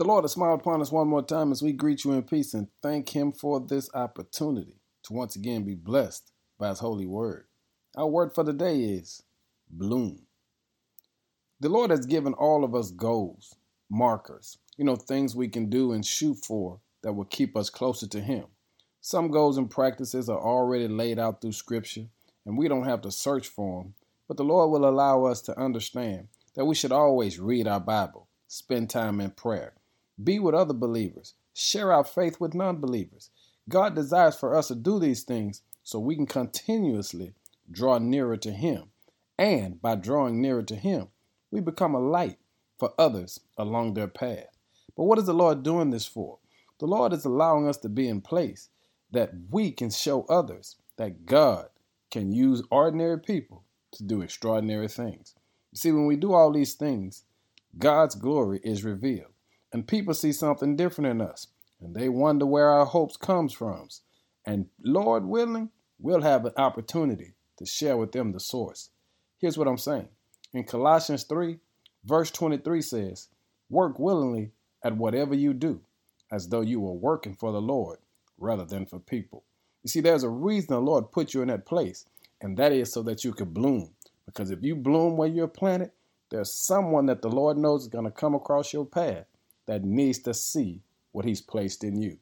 The Lord has smiled upon us one more time as we greet you in peace and thank Him for this opportunity to once again be blessed by His holy word. Our word for the day is bloom. The Lord has given all of us goals, markers, you know, things we can do and shoot for that will keep us closer to Him. Some goals and practices are already laid out through Scripture, and we don't have to search for them, but the Lord will allow us to understand that we should always read our Bible, spend time in prayer be with other believers. Share our faith with non believers. God desires for us to do these things so we can continuously draw nearer to Him. And by drawing nearer to Him, we become a light for others along their path. But what is the Lord doing this for? The Lord is allowing us to be in place that we can show others that God can use ordinary people to do extraordinary things. You see, when we do all these things, God's glory is revealed and people see something different in us and they wonder where our hopes comes from. And lord willing we'll have an opportunity to share with them the source. Here's what i'm saying. In colossians 3 verse 23 says work willingly at whatever you do as though you were working for the lord rather than for people. You see there's a reason the lord put you in that place and that is so that you could bloom. Because if you bloom where you're planted there's someone that the lord knows is going to come across your path that needs to see what He's placed in you.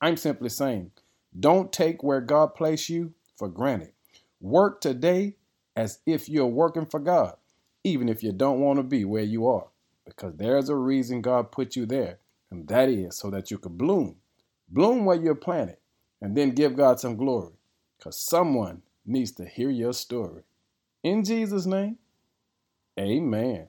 I'm simply saying, don't take where God placed you for granted. Work today as if you're working for God, even if you don't want to be where you are, because there's a reason God put you there, and that is so that you could bloom. Bloom where you're planted, and then give God some glory, because someone needs to hear your story. In Jesus' name, amen.